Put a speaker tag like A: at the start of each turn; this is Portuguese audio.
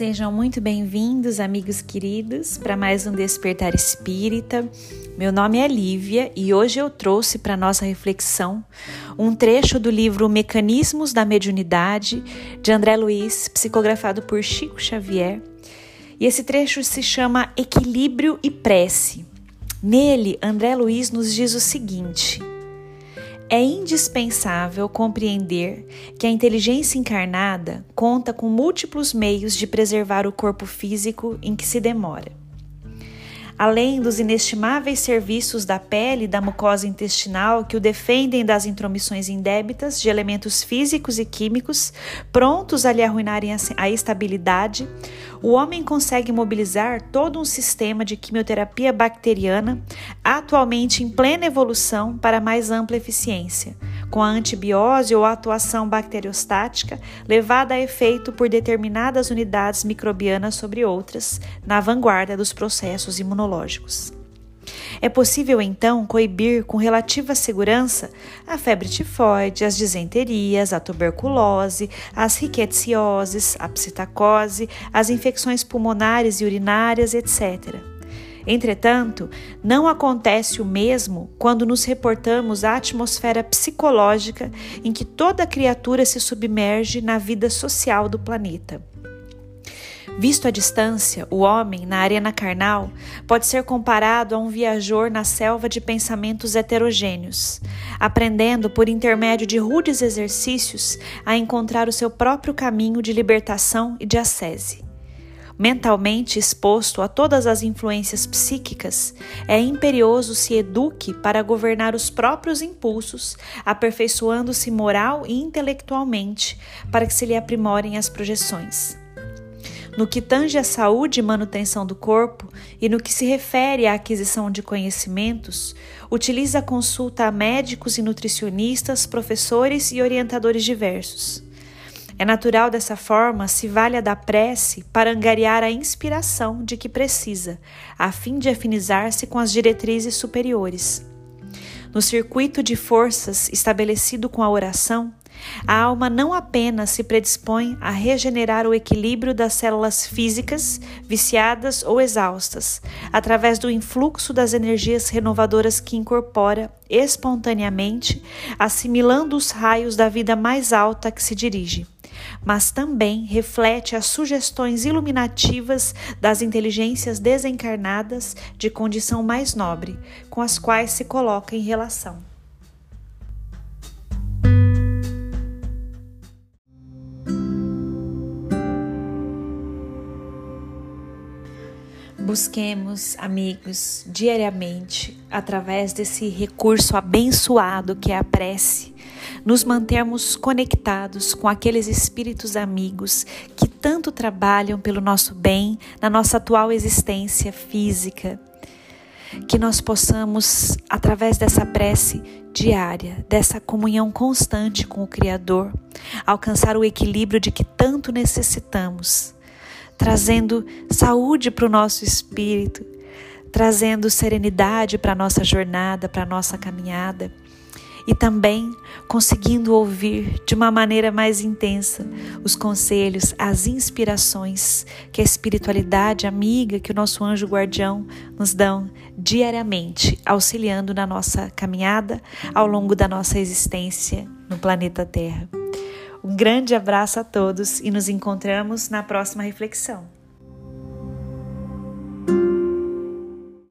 A: Sejam muito bem-vindos, amigos queridos, para mais um Despertar Espírita. Meu nome é Lívia e hoje eu trouxe para nossa reflexão um trecho do livro Mecanismos da Mediunidade, de André Luiz, psicografado por Chico Xavier. E esse trecho se chama Equilíbrio e Prece. Nele, André Luiz nos diz o seguinte: é indispensável compreender que a inteligência encarnada conta com múltiplos meios de preservar o corpo físico em que se demora. Além dos inestimáveis serviços da pele e da mucosa intestinal que o defendem das intromissões indébitas de elementos físicos e químicos prontos a lhe arruinarem a estabilidade, o homem consegue mobilizar todo um sistema de quimioterapia bacteriana, atualmente em plena evolução para mais ampla eficiência, com a antibiose ou a atuação bacteriostática levada a efeito por determinadas unidades microbianas sobre outras, na vanguarda dos processos imunológicos. É possível então coibir com relativa segurança a febre tifoide, as disenterias, a tuberculose, as riquetioses, a psitacose, as infecções pulmonares e urinárias, etc. Entretanto, não acontece o mesmo quando nos reportamos à atmosfera psicológica em que toda criatura se submerge na vida social do planeta. Visto à distância, o homem, na arena carnal, pode ser comparado a um viajor na selva de pensamentos heterogêneos, aprendendo por intermédio de rudes exercícios a encontrar o seu próprio caminho de libertação e de ascese. Mentalmente exposto a todas as influências psíquicas, é imperioso se eduque para governar os próprios impulsos, aperfeiçoando-se moral e intelectualmente, para que se lhe aprimorem as projeções. No que tange à saúde e manutenção do corpo e no que se refere à aquisição de conhecimentos, utiliza consulta a médicos e nutricionistas, professores e orientadores diversos. É natural dessa forma se valha da prece para angariar a inspiração de que precisa, a fim de afinizar-se com as diretrizes superiores. No circuito de forças estabelecido com a oração, a alma não apenas se predispõe a regenerar o equilíbrio das células físicas viciadas ou exaustas, através do influxo das energias renovadoras que incorpora espontaneamente, assimilando os raios da vida mais alta que se dirige mas também reflete as sugestões iluminativas das inteligências desencarnadas de condição mais nobre, com as quais se coloca em relação. Busquemos, amigos, diariamente, através desse recurso abençoado que é a prece, nos mantermos conectados com aqueles espíritos amigos que tanto trabalham pelo nosso bem na nossa atual existência física. Que nós possamos, através dessa prece diária, dessa comunhão constante com o Criador, alcançar o equilíbrio de que tanto necessitamos trazendo saúde para o nosso espírito, trazendo serenidade para a nossa jornada, para a nossa caminhada e também conseguindo ouvir de uma maneira mais intensa os conselhos, as inspirações que a espiritualidade amiga, que o nosso anjo guardião nos dão diariamente, auxiliando na nossa caminhada ao longo da nossa existência no planeta Terra. Um grande abraço a todos e nos encontramos na próxima reflexão.